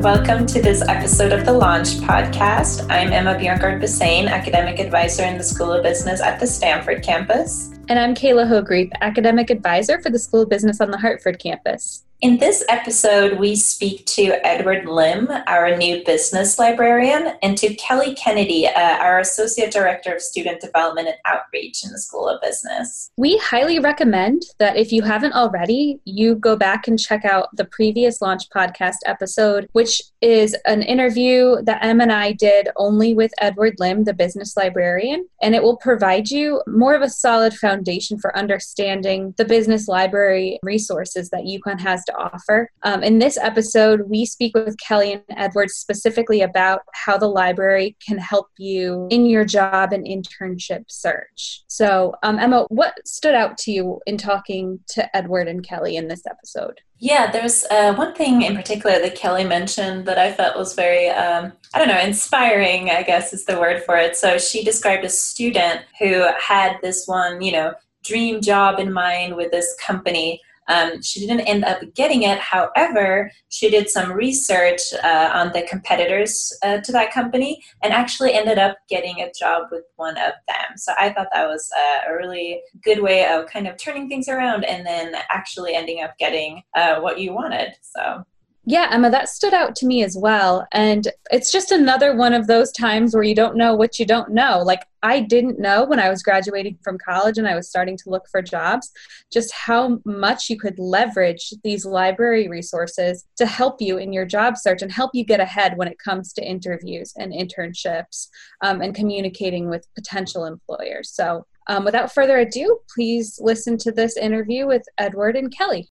Welcome to this episode of the Launch Podcast. I'm Emma Bjorngard Bassane, Academic Advisor in the School of Business at the Stamford campus. And I'm Kayla Hogreith, Academic Advisor for the School of Business on the Hartford campus. In this episode, we speak to Edward Lim, our new business librarian, and to Kelly Kennedy, uh, our Associate Director of Student Development and Outreach in the School of Business. We highly recommend that if you haven't already, you go back and check out the previous Launch Podcast episode, which is an interview that Em and I did only with Edward Lim, the business librarian, and it will provide you more of a solid foundation for understanding the business library resources that UConn has to offer. Um, in this episode, we speak with Kelly and Edward specifically about how the library can help you in your job and internship search. So, um, Emma, what stood out to you in talking to Edward and Kelly in this episode? Yeah, there's uh, one thing in particular that Kelly mentioned that I felt was very, um, I don't know, inspiring, I guess is the word for it. So she described a student who had this one, you know, dream job in mind with this company um, she didn't end up getting it. However, she did some research uh, on the competitors uh, to that company and actually ended up getting a job with one of them. So I thought that was a, really good way of kind of turning things around and then actually ending up getting uh, what you wanted. So yeah, Emma, that stood out to me as well. And it's just another one of those times where you don't know what you don't know. Like, I didn't know when I was graduating from college and I was starting to look for jobs just how much you could leverage these library resources to help you in your job search and help you get ahead when it comes to interviews and internships um, and communicating with potential employers. So, um, without further ado, please listen to this interview with Edward and Kelly.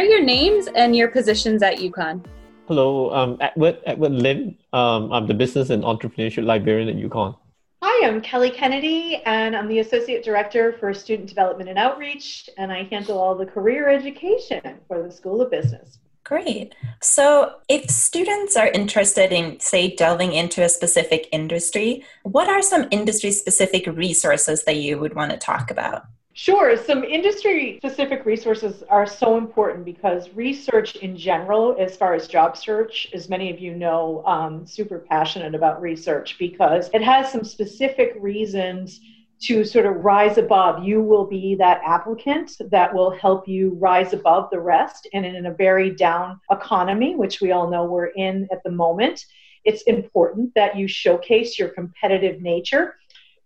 Are your names and your positions at UConn? Hello, I'm Edward Edward Lim. Um, I'm the business and entrepreneurship librarian at UConn. Hi, I'm Kelly Kennedy, and I'm the Associate Director for Student Development and Outreach, and I handle all the career education for the School of Business. Great. So, if students are interested in, say, delving into a specific industry, what are some industry specific resources that you would want to talk about? Sure. Some industry specific resources are so important because research in general, as far as job search, as many of you know, um, super passionate about research because it has some specific reasons to sort of rise above. You will be that applicant that will help you rise above the rest. And in a very down economy, which we all know we're in at the moment, it's important that you showcase your competitive nature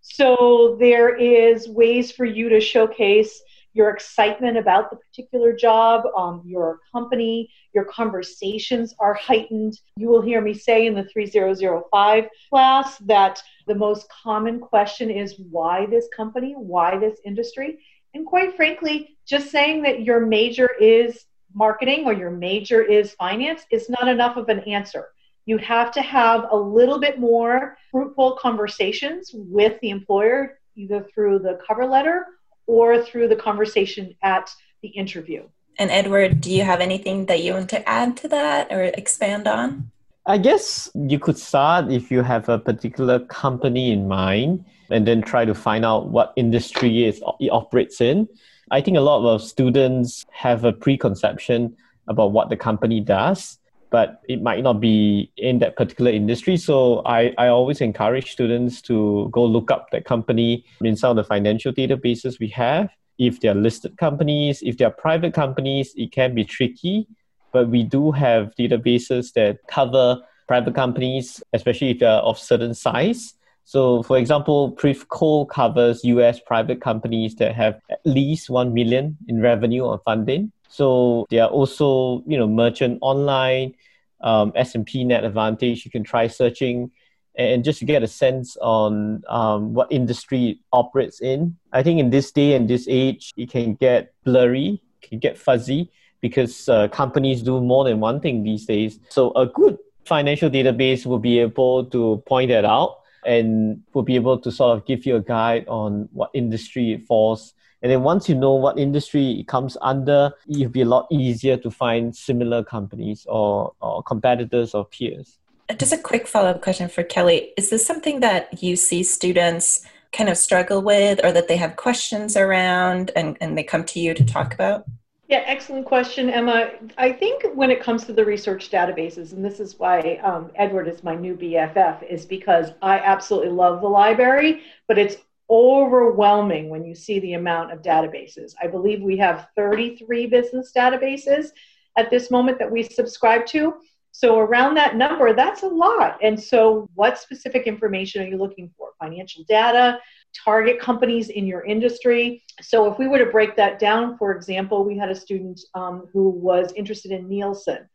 so there is ways for you to showcase your excitement about the particular job, um, your company, your conversations are heightened. You will hear me say in the 3005 class that the most common question is why this company, why this industry? And quite frankly, just saying that your major is marketing or your major is finance is not enough of an answer you have to have a little bit more fruitful conversations with the employer, either through the cover letter or through the conversation at the interview. And Edward, do you have anything that you want to add to that or expand on? I guess you could start if you have a particular company in mind and then try to find out what industry it operates in. I think a lot of students have a preconception about what the company does but it might not be in that particular industry. So I, I always encourage students to go look up that company in some of the financial databases we have. If they're listed companies, if they're private companies, it can be tricky, but we do have databases that cover private companies, especially if they're of certain size. So, for example, Privco covers US private companies that have at least 1 million in revenue or funding. So they are also, you know, Mergent Online, um, S&P NetAdvantage. You can try searching and just to get a sense on um, what industry it operates in. I think in this day and this age, it can get blurry, can get fuzzy because uh, companies do more than one thing these days. So a good financial database will be able to point that out and will be able to sort of give you a guide on what industry it falls and then once you know what industry it comes under, it'll be a lot easier to find similar companies or, or competitors or peers. Just a quick follow up question for Kelly. Is this something that you see students kind of struggle with or that they have questions around and, and they come to you to talk about? Yeah, excellent question, Emma. I think when it comes to the research databases, and this is why um, Edward is my new BFF, is because I absolutely love the library, but it's overwhelming when you see the amount of databases. I believe we have 33 business databases at this moment that we subscribe to. So, around that number, that's a lot. And so, what specific information are you looking for? Financial data, target companies in your industry. So, if we were to break that down, for example, we had a student um, who was interested in Nielsen.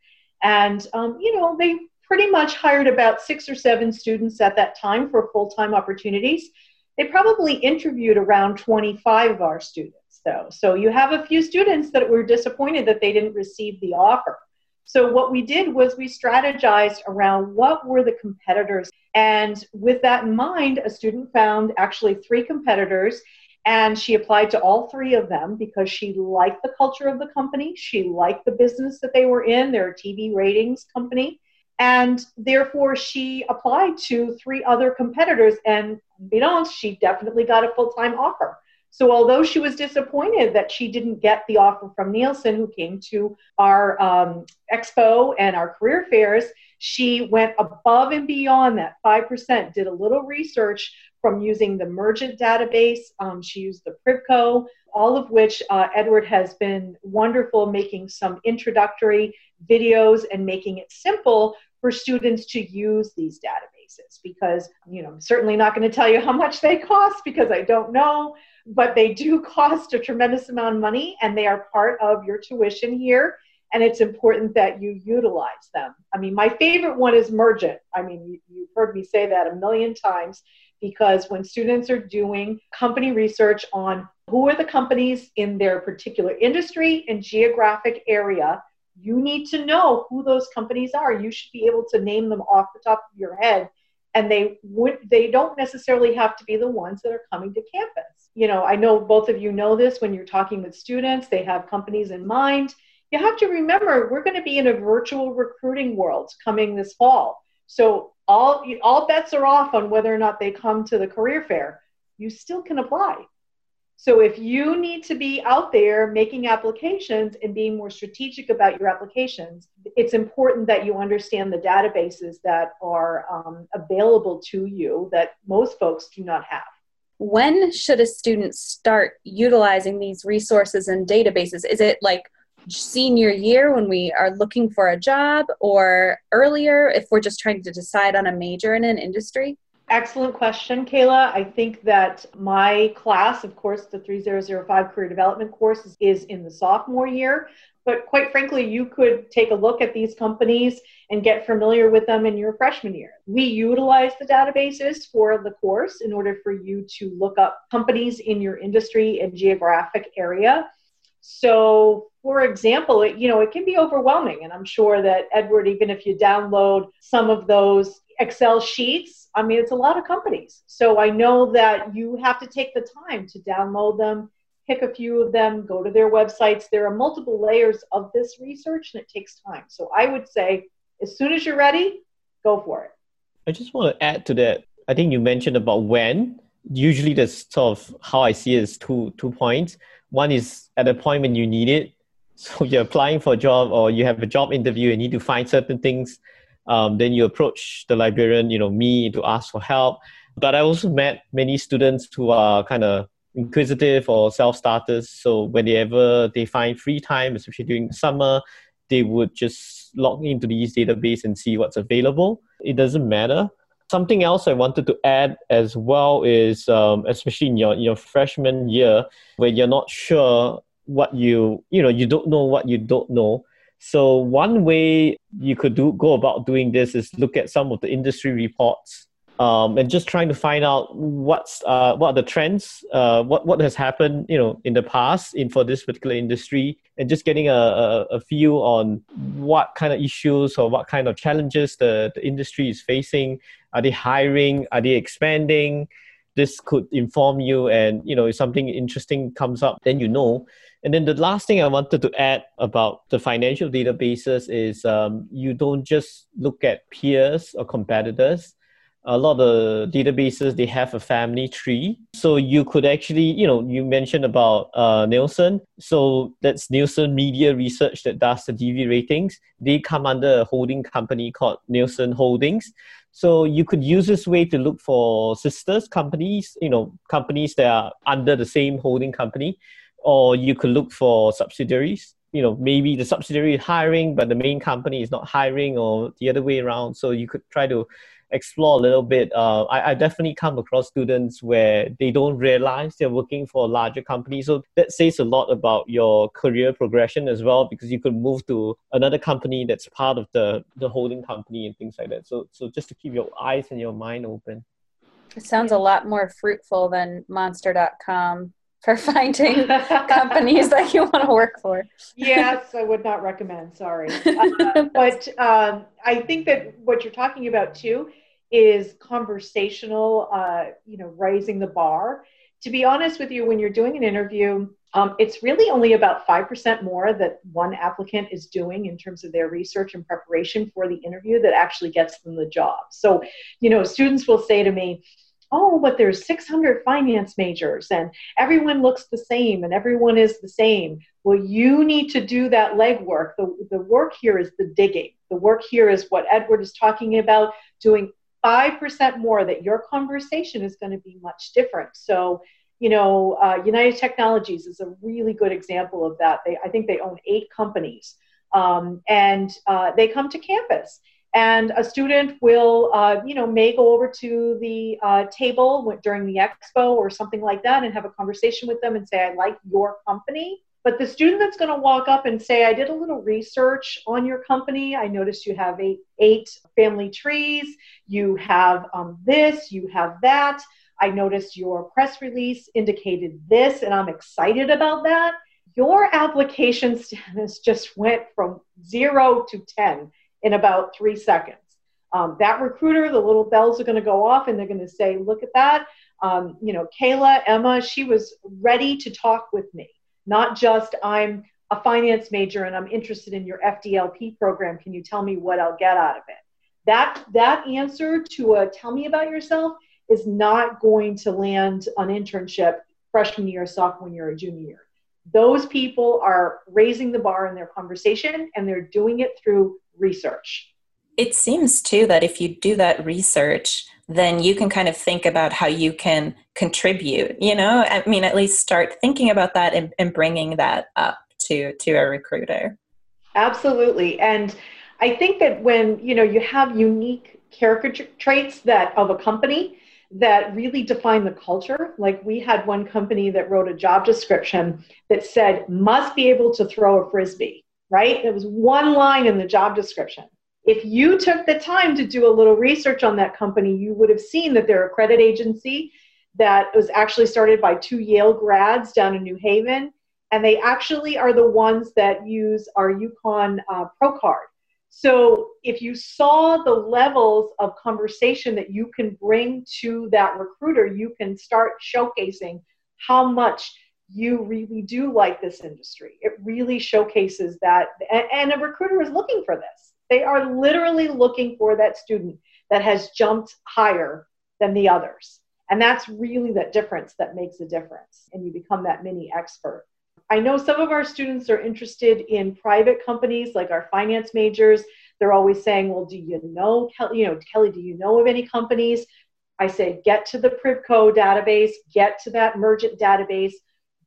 And, um, you know, they pretty much hired about six or seven students at that time for full time opportunities. They probably interviewed around 25 of our students, though. So, you have a few students that were disappointed that they didn't receive the offer. So what we did was we strategized around what were the competitors. And with that in mind, a student found actually three competitors and she applied to all three of them because she liked the culture of the company. She liked the business that they were in. They're a TV ratings company. And therefore, she applied to three other competitors. And unbeknownst, she definitely got a full time offer. So, although she was disappointed that she didn't get the offer from Nielsen, who came to our um, expo and our career fairs, she went above and beyond that 5%, did a little research from using the Mergent database. Um, she used the Privco, all of which uh, Edward has been wonderful making some introductory videos and making it simple for students to use these databases because you know i'm certainly not going to tell you how much they cost because i don't know but they do cost a tremendous amount of money and they are part of your tuition here and it's important that you utilize them. I mean my favorite one is mergent. I mean you, you've heard me say that a million times because when students are doing company research on who are the companies in their particular industry and geographic area you need to know who those companies are. You should be able to name them off the top of your head and they would they don't necessarily have to be the ones that are coming to campus. You know i know both of you know this when you're talking with students they have companies in mind. You have to remember we're going to be in a virtual recruiting world coming this fall. So all all bets are off on whether or not they come to the career fair. You still can apply so if you need to be out there making applications and being more strategic about your applications, it's important that you understand the databases that are um, available to you that most folks do not have. When should a student start utilizing these resources and databases? Is it like senior year when we are looking for a job or earlier if we're just trying to decide on a major in an industry? Excellent question, Kayla. I think that my class, of course, the 3005 Career Development course, is in the sophomore year. But quite frankly, you could take a look at these companies and get familiar with them in your freshman year. We utilize the databases for the course in order for you to look up companies in your industry and geographic area. So, for example, it, you know, it can be overwhelming. And I'm sure that, Edward, even if you download some of those Excel sheets, I mean, it's a lot of companies. So I know that you have to take the time to download them, pick a few of them, go to their websites. There are multiple layers of this research and it takes time. So I would say, as soon as you're ready, go for it. I just want to add to that. I think you mentioned about when. Usually, that's sort of how I see it is two two points. One is at the point when you need it. So you're applying for a job or you have a job interview and you need to find certain things um, then you approach the librarian, you know, me to ask for help. But I also met many students who are kind of inquisitive or self-starters. So whenever they find free time, especially during the summer, they would just log into these database and see what's available. It doesn't matter. Something else I wanted to add as well is, um, especially in your, your freshman year, where you're not sure what you, you know, you don't know what you don't know. So one way you could do go about doing this is look at some of the industry reports um, and just trying to find out what's uh, what are the trends, uh, what what has happened, you know, in the past in for this particular industry, and just getting a, a, a feel on what kind of issues or what kind of challenges the, the industry is facing. Are they hiring? Are they expanding? This could inform you, and you know, if something interesting comes up, then you know. And then the last thing I wanted to add about the financial databases is um, you don't just look at peers or competitors. a lot of databases they have a family tree. So you could actually you know you mentioned about uh, nielsen. So that's nielsen media research that does the TV ratings. They come under a holding company called nielsen holdings so you could use this way to look for sisters companies you know companies that are under the same holding company. Or you could look for subsidiaries. You know maybe the subsidiary is hiring but the main company is not hiring or the other way around. So you could try to explore a little bit. Uh, I, I definitely come across students where they don't realize they're working for a larger company. So that says a lot about your career progression as well, because you could move to another company that's part of the, the holding company and things like that. So, so just to keep your eyes and your mind open. It sounds a lot more fruitful than monster.com for finding companies that you want to work for. yes, I would not recommend. Sorry, uh, but um, I think that what you're talking about too is conversational. Uh, you know, raising the bar. To be honest with you, when you're doing an interview, um, it's really only about 5% more that one applicant is doing in terms of their research and preparation for the interview that actually gets them the job. So, you know, students will say to me, oh, but there's 600 finance majors and everyone looks the same and everyone is the same. Well, you need to do that legwork. The, the work here is the digging. The work here is what Edward is talking about, doing 5% more, that your conversation is going to be much different. So, you know, uh, United Technologies is a really good example of that. They, I think they own eight companies. Um, and uh, they come to campus and a student will uh, you know may go over to the uh, table during the expo or something like that and have a conversation with them and say i like your company. But the student that's going to walk up and say i did a little research on your company. I noticed you have eight, eight family trees. You have um, this you have that. I noticed your press release indicated this and i'm excited about that. Your application status just went from zero to 10 in about three seconds. Um, that recruiter, the little bells are going to go off and they're going to say, look at that. Um, you know, Kayla, Emma, she was ready to talk with me, not just I'm a finance major and I'm interested in your FDLP program. Can you tell me what I'll get out of it? That, that answer to a tell me about yourself is not going to land an internship freshman year, sophomore year, or junior year. Those people are raising the bar in their conversation and they're doing it through research. It seems too that if you do that research, then you can kind of think about how you can contribute. You know, I mean, at least start thinking about that and, and bringing that up to to a recruiter. Absolutely, and I think that when you know you have unique character traits that of a company that really define the culture. Like we had one company that wrote a job description that said must be able to throw a frisbee right? There was one line in the job description. If you took the time to do a little research on that company, you would have seen that they're a credit agency that was actually started by two Yale grads down in New Haven. And they actually are the ones that use our UConn uh, Pro Card. So if you saw the levels of conversation that you can bring to that recruiter, you can start showcasing how much you really do like this industry. It really showcases that. And, and, a recruiter is looking for this. They are literally looking for that student that has jumped higher than the others. And that's really that difference that makes a difference. And you become that mini expert. I know some of our students are interested in private companies like our finance majors. They're always saying, well, do you know, Kelly, you know, Kelly, do you know of any companies? I say, get to the Privco database, get to that Mergent database,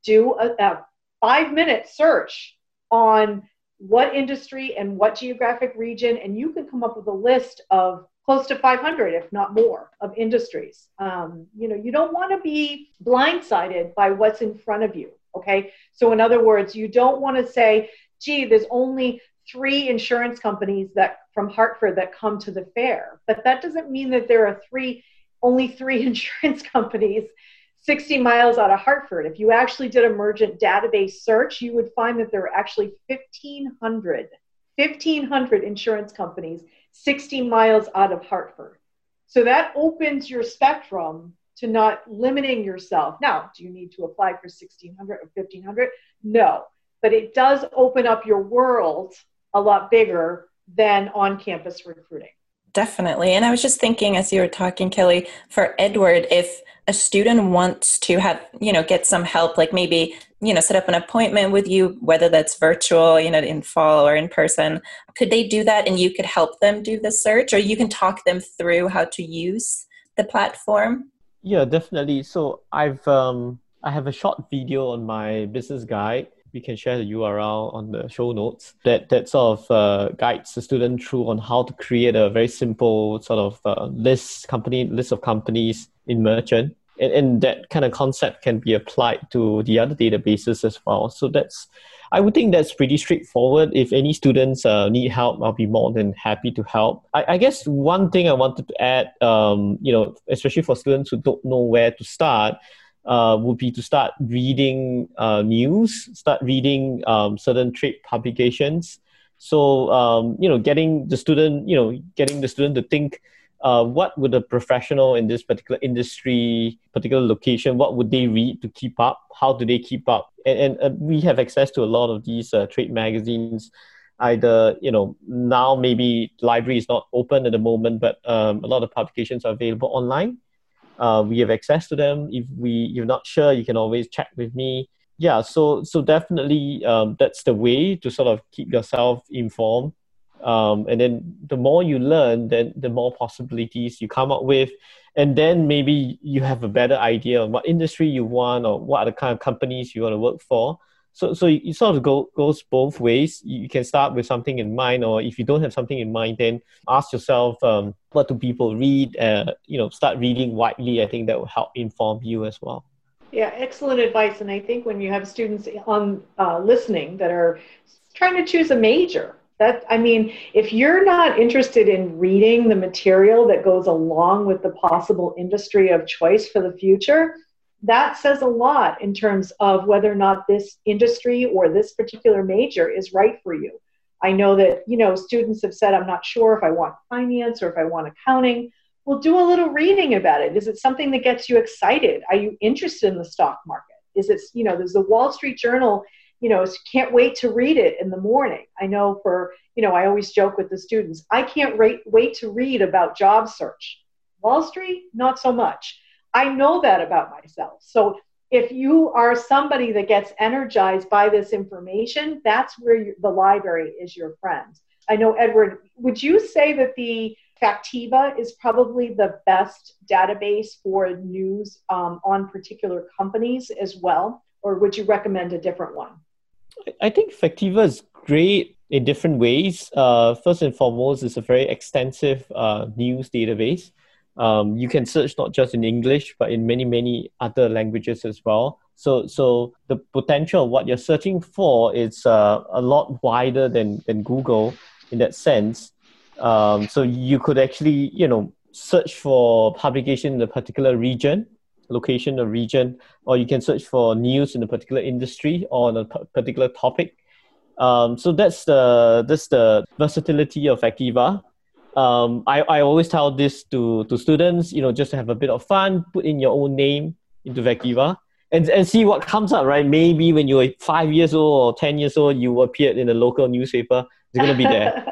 do a, a five minute search on what industry and what geographic region, and you can come up with a list of close to 500, if not more, of industries. Um, you know, you don't want to be blindsided by what's in front of you. Okay. So, in other words, you don't want to say, gee, there's only three insurance companies that from Hartford that come to the fair. But that doesn't mean that there are three, only three insurance companies 60 miles out of Hartford. If you actually did a Mergent database search, you would find that there are actually 1,500, 1,500 insurance companies 60 miles out of Hartford. So that opens your spectrum to not limiting yourself. Now, do you need to apply for 1,600 or 1,500? No, but it does open up your world a lot bigger than on campus recruiting. Definitely. And I was just thinking as you were talking, Kelly, for Edward, if a student wants to have, you know, get some help, like maybe, you know, set up an appointment with you, whether that's virtual, you know, in fall or in person, could they do that and you could help them do the search or you can talk them through how to use the platform? Yeah, definitely. So I've um I have a short video on my business guide we can share the URL on the show notes that that sort of uh, guides the student through on how to create a very simple sort of uh, list company list of companies in Mergent and, and that kind of concept can be applied to the other databases as well so that's I would think that's pretty straightforward. If any students uh, need help, I'll be more than happy to help. I, I guess one thing I wanted to add, um, you know, especially for students who don't know where to start, uh, would be to start reading uh, news, start reading um, certain trade publications. So um, you know, getting the student, you know, getting the student to think, uh, what would a professional in this particular industry, particular location, what would they read to keep up? How do they keep up? And, and we have access to a lot of these uh, trade magazines. Either you know now maybe library is not open at the moment, but um, a lot of publications are available online uh, we have access to them. If we you're not sure, you can always check with me. Yeah, so so definitely um, that's the way to sort of keep yourself informed. Um, and then the more you learn, then the more possibilities you come up with, and then maybe you have a better idea of what industry you want or what are the kind of companies you want to work for so so it sort of go, goes both ways. You can start with something in mind or if you don't have something in mind then ask yourself um, what do people read? Uh, you know start reading widely. I think that will help inform you as well. Yeah excellent advice. And i think when you have students on uh, listening that are trying to choose a major that i mean if you're not interested in reading the material that goes along with the possible industry of choice for the future that says a lot in terms of whether or not this industry or this particular major is right for you. I know that, you know, students have said, I'm not sure if I want finance or if I want accounting. Well, do a little reading about it. Is it something that gets you excited? Are you interested in the stock market? Is it, you know, there's the Wall Street Journal, you know, can't wait to read it in the morning. I know for, you know, I always joke with the students, I can't wait, wait to read about job search. Wall Street, not so much I know that about myself. So if you are somebody that gets energized by this information, that's where you, the library is your friend. I know, Edward, would you say that the Factiva is probably the best database for news um, on particular companies as well? Or would you recommend a different one? I think Factiva is great in different ways. Uh, first and foremost, it's a very extensive uh, news database. Um, you can search not just in English, but in many, many other languages as well. So, so the potential of what you're searching for is uh, a lot wider than, than Google in that sense. Um, so you could actually, you know, search for publication in a particular region, location or region, or you can search for news in a particular industry or on a p- particular topic. Um, so that's the that's the versatility of Factiva um, I, I always tell this to, to students, you know, just to have a bit of fun, put in your own name into Factiva and, and see what comes up, right? Maybe when you're five years old or 10 years old, you appeared in a local newspaper, it's going to be there,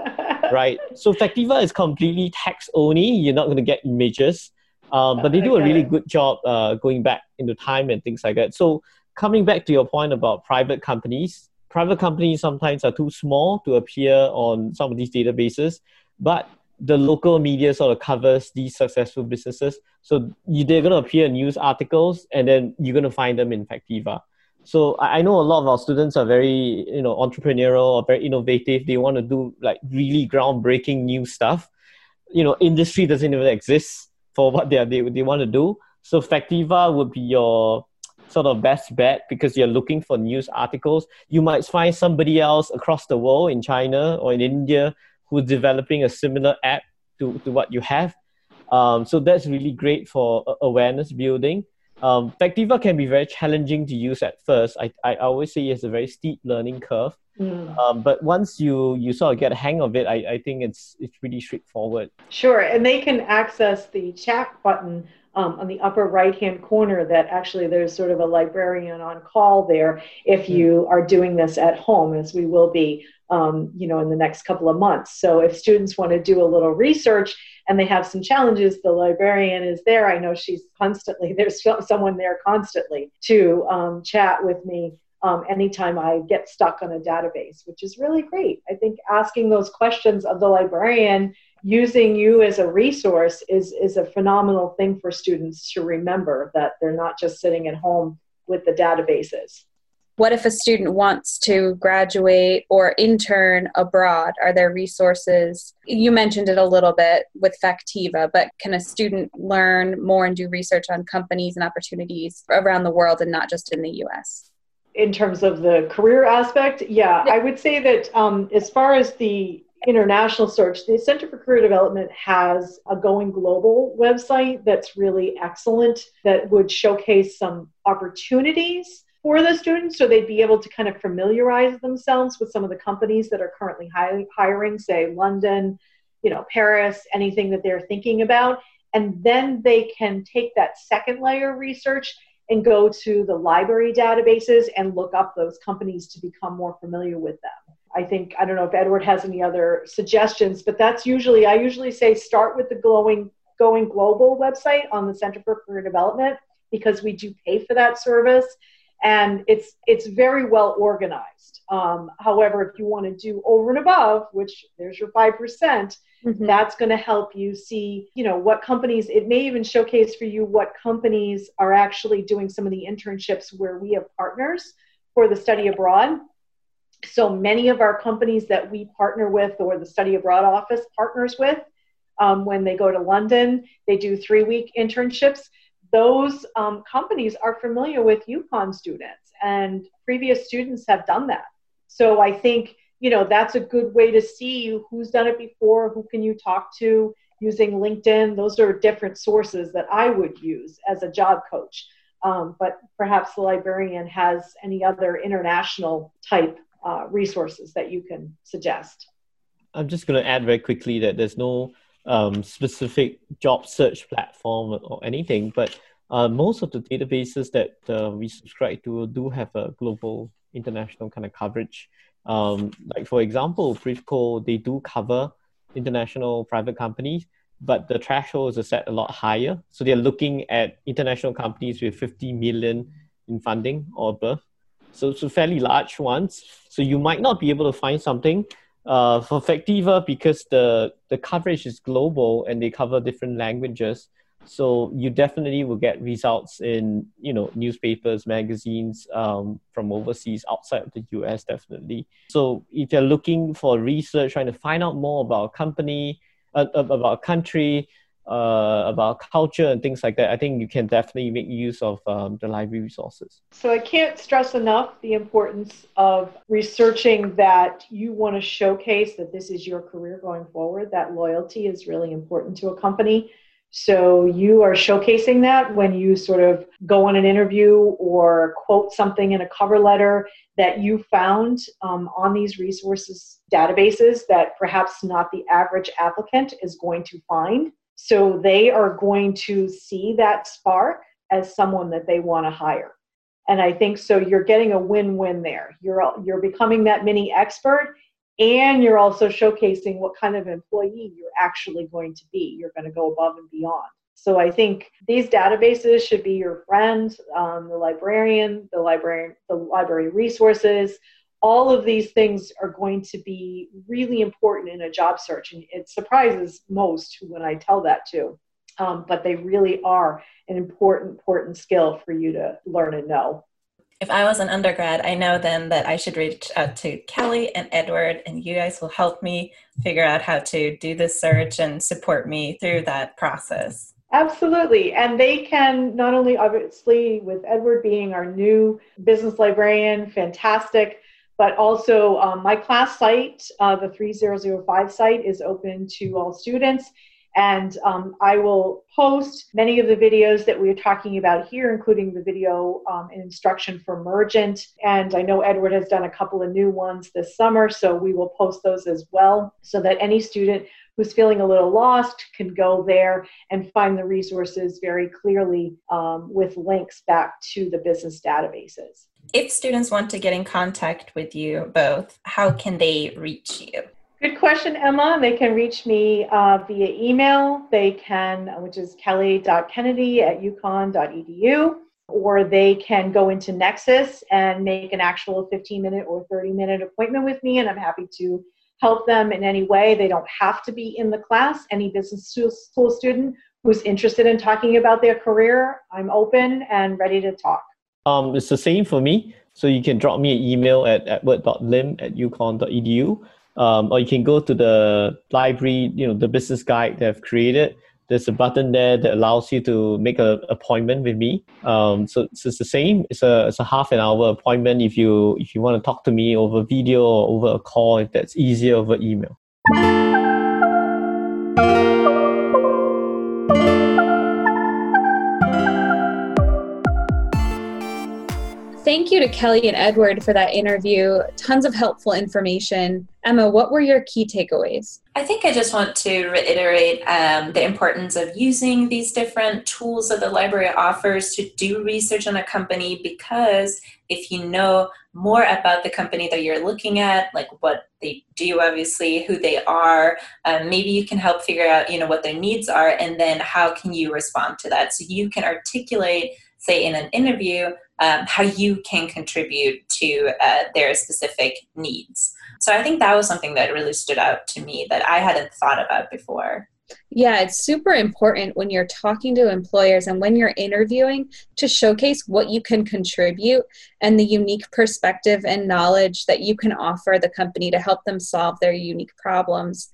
right? So Factiva is completely text only. You're not going to get images. Um, but they do a really good job uh, going back into time and things like that. So coming back to your point about private companies, private companies sometimes are too small to appear on some of these databases, but the local media sort of covers these successful businesses. So you, they're going to appear in news articles, and then you're going to find them in Factiva. So I, I know a lot of our students are very, you know, entrepreneurial or very innovative. They want to do like really groundbreaking new stuff. You know, industry doesn't even exist for what they are, they they want to do. So Factiva would be your sort of best bet because you're looking for news articles. You might find somebody else across the world in China or in India who's developing a similar app to, to what you have. Um, so that's really great for awareness building. Um, Factiva can be very challenging to use at first. I, I always say it's a very steep learning curve. Mm. Um, but once you, you sort of get a hang of it, I, I think it's, it's pretty straightforward. Sure. And they can access the chat button um, on the upper right hand corner that actually there's sort of a librarian on call there if hmm. you are doing this at home, as we will be, um, you know, in the next couple of months. So if students want to do a little research and they have some challenges, the librarian is there. I know she's constantly, there's someone there constantly to um, chat with me um, anytime I get stuck on a database, which is really great. I think asking those questions of the librarian using you as a resource is, is a phenomenal thing for students to remember that they're not just sitting at home with the databases. What if a student wants to graduate or intern abroad? Are there resources? You mentioned it a little bit with Factiva, but can a student learn more and do research on companies and opportunities around the world and not just in the US? In terms of the career aspect, yeah, I would say that um, as far as the international search, the Center for Career Development has a Going Global website that's really excellent that would showcase some opportunities for the students so they'd be able to kind of familiarize themselves with some of the companies that are currently hiring, say London, you know, Paris, anything that they're thinking about. And then they can take that second layer of research and go to the library databases and look up those companies to become more familiar with them. I think I don't know if Edward has any other suggestions, but that's usually I usually say start with the glowing going global website on the Center for Career Development because we do pay for that service and it's it's very well organized. Um, however, if you want to do over and above, which there's your five percent, mm-hmm. that's going to help you see, you know, what companies. It may even showcase for you what companies are actually doing some of the internships where we have partners for the study abroad so many of our companies that we partner with or the study abroad office partners with um, when they go to london they do three week internships those um, companies are familiar with UConn students and previous students have done that. So i think you know that's a good way to see who's done it before who can you talk to using linkedin. Those are different sources that i would use as a job coach. Um, but perhaps the librarian has any other international type uh, resources that you can suggest. I'm just going to add very quickly that there's no um, specific job search platform or anything, but uh, most of the databases that uh, we subscribe to do have a global, international kind of coverage. Um, like for example, Privco, they do cover international private companies, but the thresholds are set a lot higher. So they're looking at international companies with 50 million in funding or above. So, so fairly large ones. So you might not be able to find something uh, for Factiva because the, the coverage is global and they cover different languages. So you definitely will get results in you know newspapers, magazines um, from overseas, outside of the US, definitely. So if you're looking for research, trying to find out more about a company, uh, about a country, uh, about culture and things like that, I think you can definitely make use of um, the library resources. So I can't stress enough the importance of researching that you want to showcase that this is your career going forward. That loyalty is really important to a company. So you are showcasing that when you sort of go on an interview or quote something in a cover letter that you found um, on these resources databases that perhaps not the average applicant is going to find. So they are going to see that spark as someone that they want to hire. And I think so you're getting a win-win there. You're you're becoming that mini expert and you're also showcasing what kind of employee you're actually going to be. You're going to go above and beyond. So I think these databases should be your friend, um, the librarian, the librarian, the library resources, all of these things are going to be really important in a job search. And it surprises most when I tell that to. Um, but they really are an important, important skill for you to learn and know. If I was an undergrad, I know then that I should reach out to Kelly and Edward, and you guys will help me figure out how to do this search and support me through that process. Absolutely. And they can not only, obviously, with Edward being our new business librarian, fantastic but also um, my class site, uh, the 3005 site, is open to all students. And um, I will post many of the videos that we are talking about here, including the video um, instruction for Mergent. And I know Edward has done a couple of new ones this summer, so we will post those as well so that any student who's feeling a little lost can go there and find the resources very clearly um, with links back to the business databases. If students want to get in contact with you both, how can they reach you? Good question, Emma. They can reach me uh, via email. They can, which is kelly.kennedy at uconn.edu, or they can go into Nexus and make an actual 15 minute or 30 minute appointment with me, and I'm happy to help them in any way. They don't have to be in the class. Any business school student who's interested in talking about their career, I'm open and ready to talk. Um, it's the same for me. So you can drop me an email at edward.lim at uconn.edu um, or you can go to the library, you know, the business guide they've created. There's a button there that allows you to make an appointment with me. Um, so, so, it's the same. It's a it's a half an hour appointment if you if you want to talk to me over video or over a call. If that's easier over email. Thank you to Kelly and Edward for that interview. Tons of helpful information. Emma, what were your key takeaways? I think I just want to reiterate um, the importance of using these different tools that the library offers to do research on a company because if you know more about the company that you're looking at, like what they do, obviously, who they are, um, maybe you can help figure out, you know, what their needs are, and then how can you respond to that? So you can articulate, say, in an interview, um, how you can contribute to uh, their specific needs. So I think that was something that really stood out to me that I hadn't thought about before. Yeah, it's super important when you're talking to employers and when you're interviewing to showcase what you can contribute and the unique perspective and knowledge that you can offer the company to help them solve their unique problems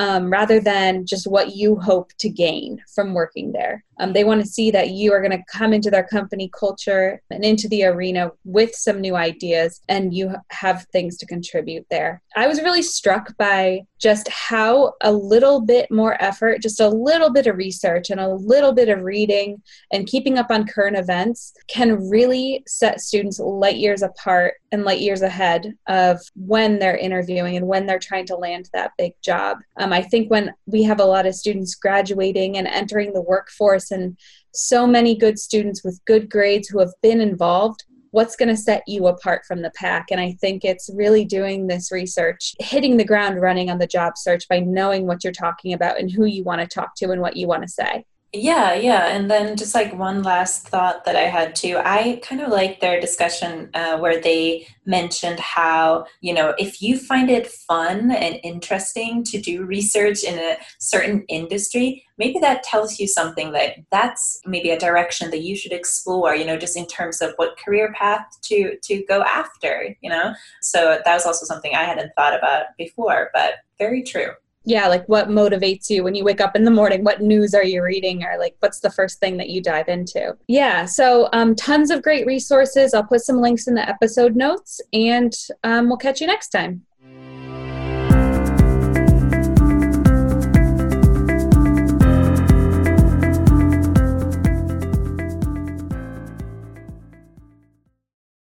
um, rather than just what you hope to gain from working there. Um, they want to see that you are going to come into their company culture and into the arena with some new ideas and you have things to contribute there. I was really struck by just how a little bit more effort, just a little bit of research and a little bit of reading and keeping up on current events can really set students light years apart and light years ahead of when they're interviewing and when they're trying to land that big job. Um, Um, I think when we have a lot of students graduating and entering the workforce and so many good students with good grades who have been involved, what's going to set you apart from the pack? And i think it's really doing this research hitting the ground running on the job search by knowing what you're talking about and who you want to talk to and what you want to say yeah, yeah. And then just like one last thought that I had too, I kind of like their discussion uh, where they mentioned how, you know, if you find it fun and interesting to do research in a certain industry, maybe that tells you something that that's maybe a direction that you should explore, you know, just in terms of what career path to, to go after, you know? So that was also something I hadn't thought about before, but very true yeah like what motivates you when you wake up in the morning? What news are you reading? Or like what's the first thing that you dive into? Yeah so um, tons of great resources. I'll put some links in the episode notes and um, we'll catch you next time